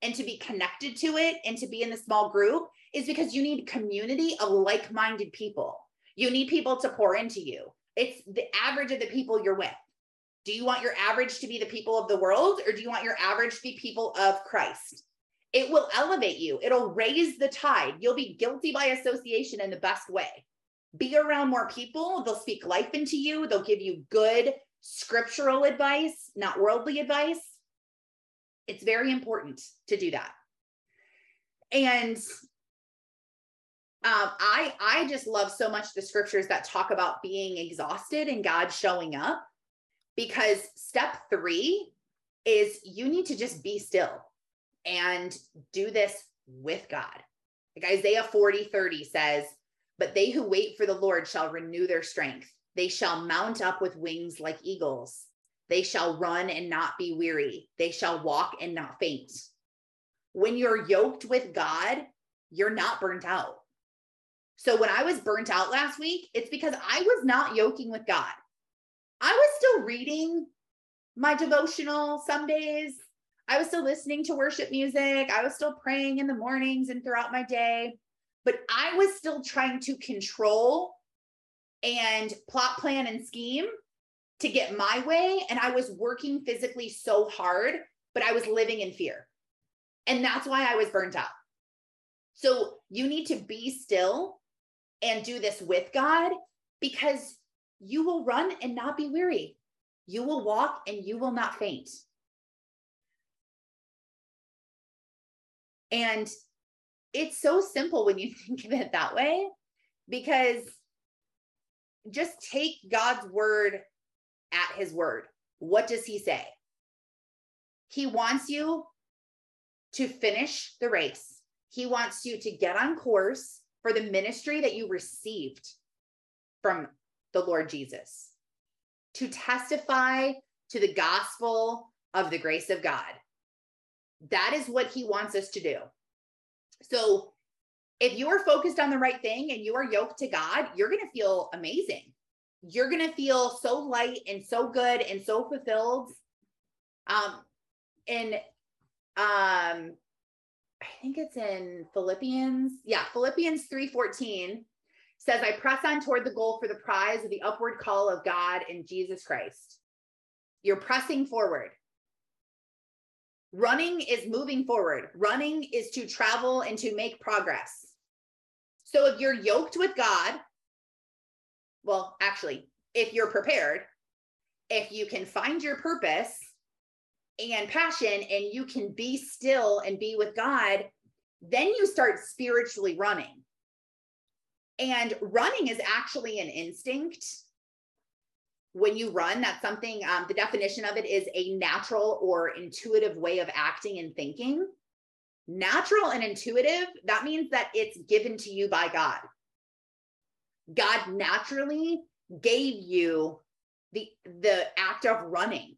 and to be connected to it and to be in the small group is because you need community of like-minded people. You need people to pour into you. It's the average of the people you're with. Do you want your average to be the people of the world or do you want your average to be people of Christ? It will elevate you. It'll raise the tide. You'll be guilty by association in the best way. Be around more people. They'll speak life into you. They'll give you good scriptural advice, not worldly advice it's very important to do that. And um, I I just love so much the scriptures that talk about being exhausted and God showing up because step three is you need to just be still and do this with God. Like Isaiah 40 30 says, But they who wait for the Lord shall renew their strength. They shall mount up with wings like eagles. They shall run and not be weary. They shall walk and not faint. When you're yoked with God, you're not burnt out. So when I was burnt out last week, it's because I was not yoking with God. I was still reading my devotional some days. I was still listening to worship music. I was still praying in the mornings and throughout my day. But I was still trying to control and plot, plan, and scheme to get my way. And I was working physically so hard, but I was living in fear. And that's why I was burnt out. So you need to be still and do this with God because you will run and not be weary. You will walk and you will not faint. And it's so simple when you think of it that way because just take God's word at his word. What does he say? He wants you to finish the race. He wants you to get on course for the ministry that you received from the Lord Jesus, to testify to the gospel of the grace of God. That is what he wants us to do. So, if you are focused on the right thing and you are yoked to God, you're going to feel amazing you're going to feel so light and so good and so fulfilled. Um, and um, I think it's in Philippians. Yeah, Philippians 3:14 says, I press on toward the goal for the prize of the upward call of God in Jesus Christ. You're pressing forward. Running is moving forward. Running is to travel and to make progress. So if you're yoked with God, well, actually, if you're prepared, if you can find your purpose and passion and you can be still and be with God, then you start spiritually running. And running is actually an instinct. When you run, that's something, um, the definition of it is a natural or intuitive way of acting and thinking. Natural and intuitive, that means that it's given to you by God. God naturally gave you the the act of running.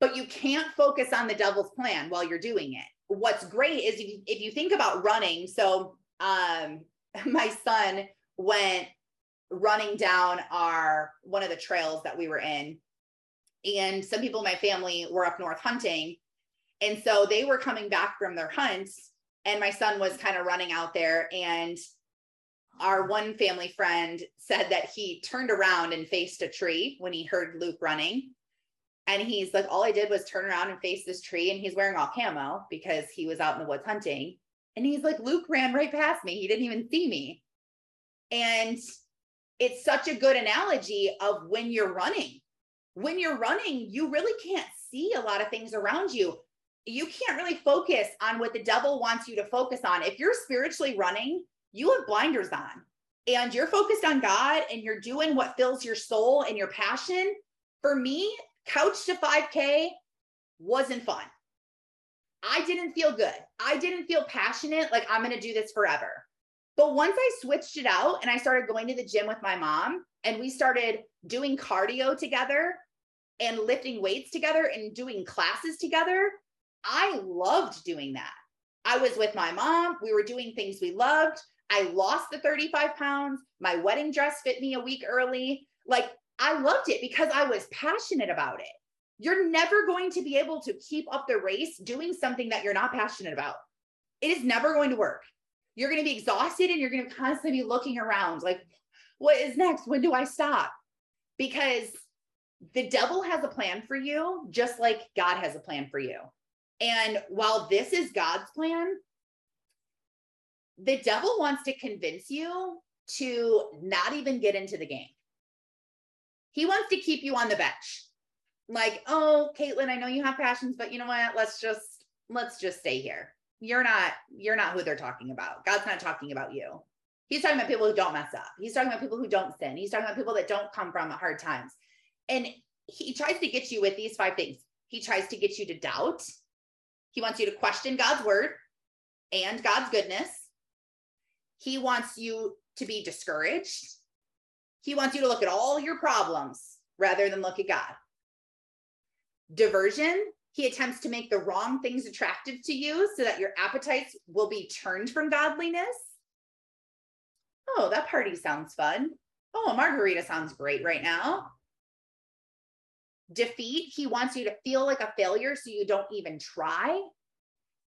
But you can't focus on the devil's plan while you're doing it. What's great is if you, if you think about running, so um my son went running down our one of the trails that we were in and some people in my family were up north hunting and so they were coming back from their hunts and my son was kind of running out there and our one family friend said that he turned around and faced a tree when he heard Luke running. And he's like, all I did was turn around and face this tree. And he's wearing all camo because he was out in the woods hunting. And he's like, Luke ran right past me. He didn't even see me. And it's such a good analogy of when you're running. When you're running, you really can't see a lot of things around you. You can't really focus on what the devil wants you to focus on. If you're spiritually running, you have blinders on and you're focused on God and you're doing what fills your soul and your passion. For me, couch to 5K wasn't fun. I didn't feel good. I didn't feel passionate like I'm going to do this forever. But once I switched it out and I started going to the gym with my mom and we started doing cardio together and lifting weights together and doing classes together, I loved doing that. I was with my mom. We were doing things we loved. I lost the 35 pounds. My wedding dress fit me a week early. Like I loved it because I was passionate about it. You're never going to be able to keep up the race doing something that you're not passionate about. It is never going to work. You're going to be exhausted and you're going to constantly be looking around like, what is next? When do I stop? Because the devil has a plan for you, just like God has a plan for you. And while this is God's plan, the devil wants to convince you to not even get into the game. He wants to keep you on the bench. Like, oh, Caitlin, I know you have passions, but you know what? Let's just let's just stay here. You're not you're not who they're talking about. God's not talking about you. He's talking about people who don't mess up. He's talking about people who don't sin. He's talking about people that don't come from hard times. And he tries to get you with these five things. He tries to get you to doubt. He wants you to question God's word and God's goodness. He wants you to be discouraged. He wants you to look at all your problems rather than look at God. Diversion, he attempts to make the wrong things attractive to you so that your appetites will be turned from godliness. Oh, that party sounds fun. Oh, a margarita sounds great right now. Defeat, he wants you to feel like a failure so you don't even try.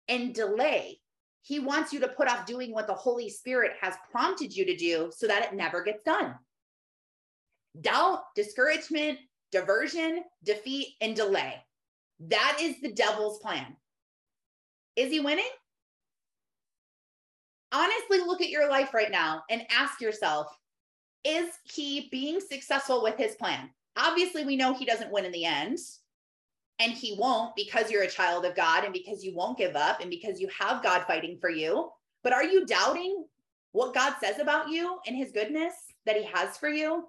And delay, he wants you to put off doing what the Holy Spirit has prompted you to do so that it never gets done. Doubt, discouragement, diversion, defeat, and delay. That is the devil's plan. Is he winning? Honestly, look at your life right now and ask yourself is he being successful with his plan? Obviously, we know he doesn't win in the end and he won't because you're a child of God and because you won't give up and because you have God fighting for you. But are you doubting what God says about you and his goodness that he has for you?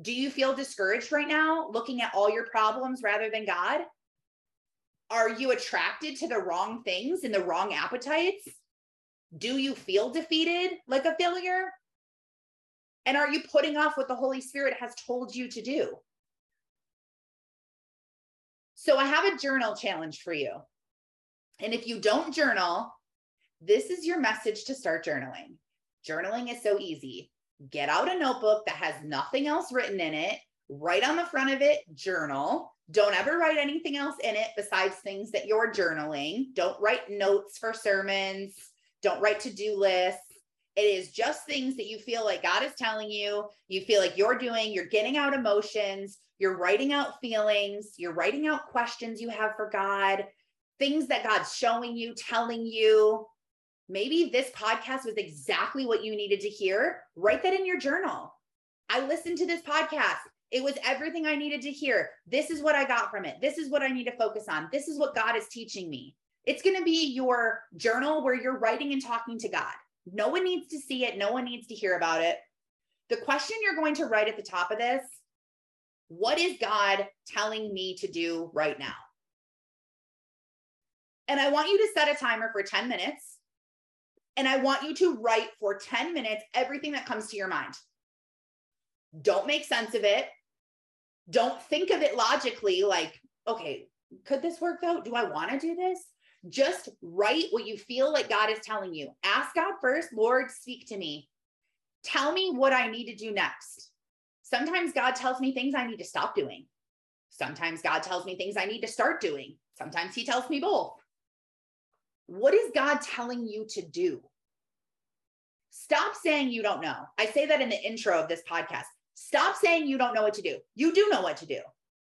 Do you feel discouraged right now looking at all your problems rather than God? Are you attracted to the wrong things and the wrong appetites? Do you feel defeated like a failure? And are you putting off what the Holy Spirit has told you to do? So I have a journal challenge for you. And if you don't journal, this is your message to start journaling. Journaling is so easy. Get out a notebook that has nothing else written in it, write on the front of it, journal. Don't ever write anything else in it besides things that you're journaling. Don't write notes for sermons. Don't write to do lists. It is just things that you feel like God is telling you, you feel like you're doing, you're getting out emotions, you're writing out feelings, you're writing out questions you have for God, things that God's showing you, telling you. Maybe this podcast was exactly what you needed to hear. Write that in your journal. I listened to this podcast. It was everything I needed to hear. This is what I got from it. This is what I need to focus on. This is what God is teaching me. It's going to be your journal where you're writing and talking to God. No one needs to see it, no one needs to hear about it. The question you're going to write at the top of this what is God telling me to do right now? And I want you to set a timer for 10 minutes. And I want you to write for 10 minutes everything that comes to your mind. Don't make sense of it. Don't think of it logically like, okay, could this work though? Do I want to do this? Just write what you feel like God is telling you. Ask God first, Lord, speak to me. Tell me what I need to do next. Sometimes God tells me things I need to stop doing. Sometimes God tells me things I need to start doing. Sometimes He tells me both. What is God telling you to do? Stop saying you don't know. I say that in the intro of this podcast. Stop saying you don't know what to do. You do know what to do.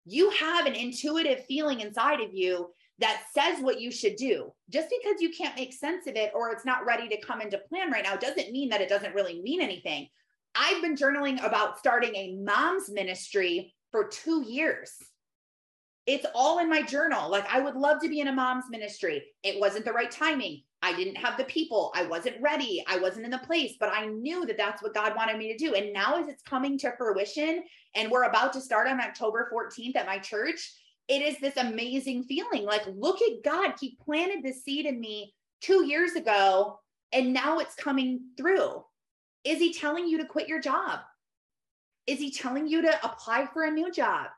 You have an intuitive feeling inside of you that says what you should do. Just because you can't make sense of it or it's not ready to come into plan right now doesn't mean that it doesn't really mean anything. I've been journaling about starting a mom's ministry for two years. It's all in my journal. Like, I would love to be in a mom's ministry. It wasn't the right timing. I didn't have the people. I wasn't ready. I wasn't in the place, but I knew that that's what God wanted me to do. And now, as it's coming to fruition, and we're about to start on October 14th at my church, it is this amazing feeling. Like, look at God. He planted this seed in me two years ago, and now it's coming through. Is He telling you to quit your job? Is He telling you to apply for a new job?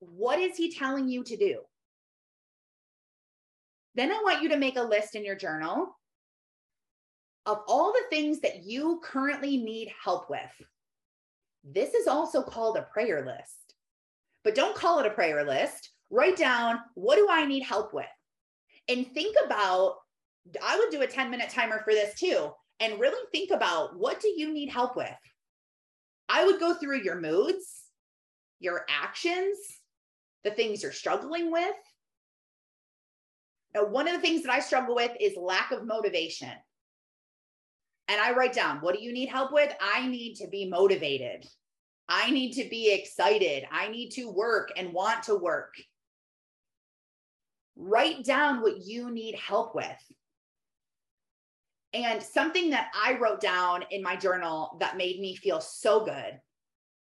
What is He telling you to do? Then I want you to make a list in your journal of all the things that you currently need help with. This is also called a prayer list. But don't call it a prayer list. Write down what do I need help with? And think about, I would do a 10 minute timer for this too, and really think about what do you need help with? I would go through your moods, your actions, the things you're struggling with, now, one of the things that I struggle with is lack of motivation. And I write down, what do you need help with? I need to be motivated. I need to be excited. I need to work and want to work. Write down what you need help with. And something that I wrote down in my journal that made me feel so good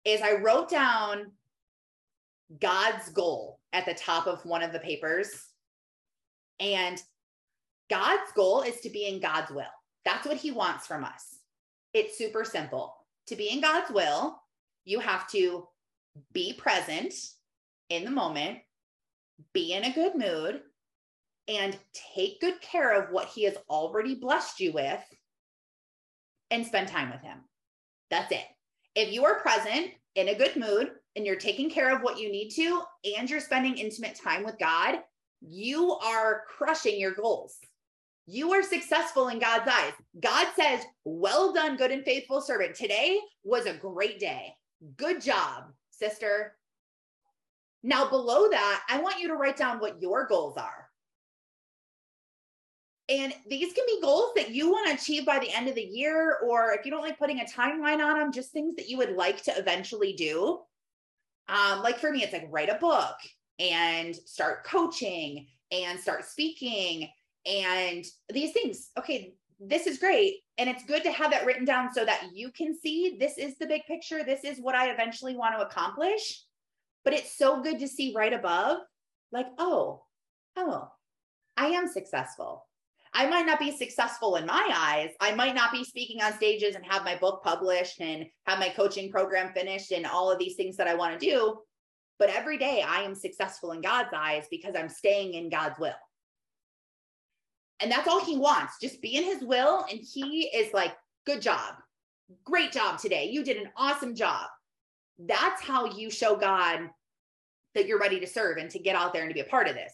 is I wrote down God's goal at the top of one of the papers and God's goal is to be in God's will. That's what he wants from us. It's super simple. To be in God's will, you have to be present in the moment, be in a good mood, and take good care of what he has already blessed you with and spend time with him. That's it. If you are present in a good mood and you're taking care of what you need to, and you're spending intimate time with God, you are crushing your goals. You are successful in God's eyes. God says, Well done, good and faithful servant. Today was a great day. Good job, sister. Now, below that, I want you to write down what your goals are. And these can be goals that you want to achieve by the end of the year, or if you don't like putting a timeline on them, just things that you would like to eventually do. Um, like for me, it's like write a book, and start coaching and start speaking and these things. Okay, this is great. And it's good to have that written down so that you can see this is the big picture. This is what I eventually want to accomplish. But it's so good to see right above, like, oh, oh, I am successful. I might not be successful in my eyes. I might not be speaking on stages and have my book published and have my coaching program finished and all of these things that I want to do. But every day I am successful in God's eyes because I'm staying in God's will. And that's all he wants. Just be in his will. And he is like, good job. Great job today. You did an awesome job. That's how you show God that you're ready to serve and to get out there and to be a part of this.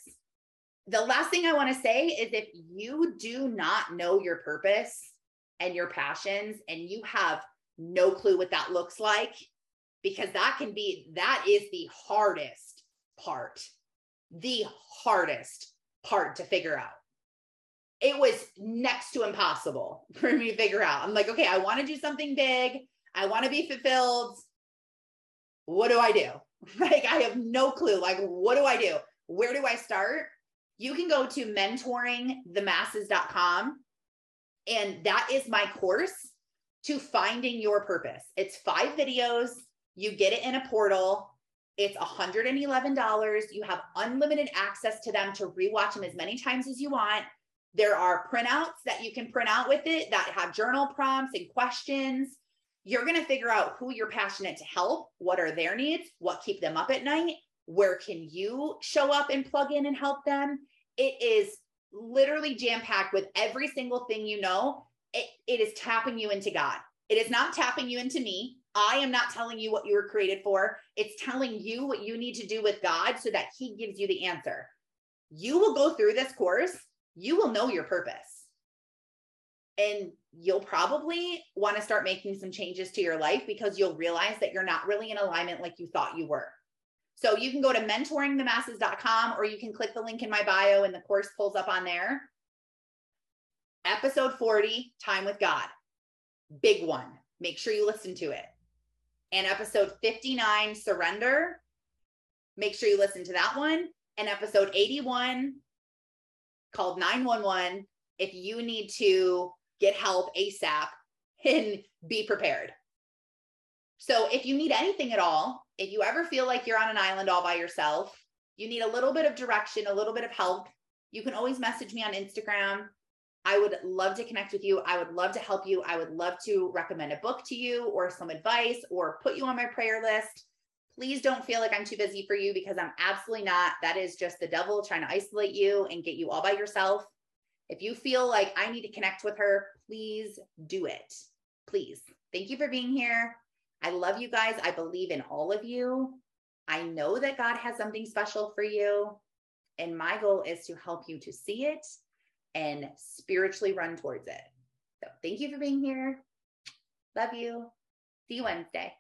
The last thing I want to say is if you do not know your purpose and your passions and you have no clue what that looks like, because that can be that is the hardest part the hardest part to figure out. It was next to impossible for me to figure out. I'm like okay i want to do something big. I want to be fulfilled. What do i do? Like i have no clue. Like what do i do? Where do i start you can go to mentoringthemasses.com and that is my course to finding your purpose it's five videos you get it in a portal It's $111. You have unlimited access to them to rewatch them as many times as you want. There are printouts that you can print out with it that have journal prompts and questions. You're going to figure out who you're passionate to help, what are their needs, what keep them up at night, where can you show up and plug in and help them. It is literally jam packed with every single thing you know. It, it is tapping you into God. It is not tapping you into me. I am not telling you what you were created for. It's telling you what you need to do with God so that He gives you the answer. You will go through this course, you will know your purpose. And you'll probably want to start making some changes to your life because you'll realize that you're not really in alignment like you thought you were. So you can go to mentoringthemasses.com or you can click the link in my bio and the course pulls up on there. Episode 40, Time with God. Big one. Make sure you listen to it. And episode 59, Surrender. Make sure you listen to that one. And episode 81, called 911, if you need to get help ASAP and be prepared. So if you need anything at all, if you ever feel like you're on an island all by yourself, you need a little bit of direction, a little bit of help, you can always message me on Instagram. I would love to connect with you. I would love to help you. I would love to recommend a book to you or some advice or put you on my prayer list. Please don't feel like I'm too busy for you because I'm absolutely not. That is just the devil trying to isolate you and get you all by yourself. If you feel like I need to connect with her, please do it. Please. Thank you for being here. I love you guys. I believe in all of you. I know that God has something special for you. And my goal is to help you to see it and spiritually run towards it. So thank you for being here. Love you. See you Wednesday.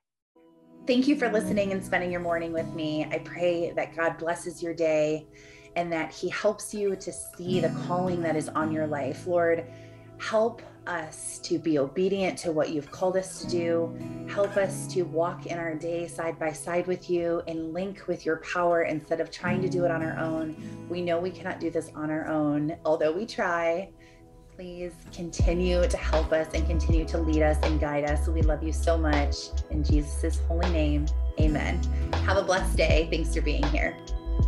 Thank you for listening and spending your morning with me. I pray that God blesses your day and that He helps you to see the calling that is on your life. Lord, help us to be obedient to what you've called us to do. Help us to walk in our day side by side with you and link with your power instead of trying to do it on our own. We know we cannot do this on our own, although we try. Please continue to help us and continue to lead us and guide us. We love you so much. In Jesus' holy name, amen. Have a blessed day. Thanks for being here.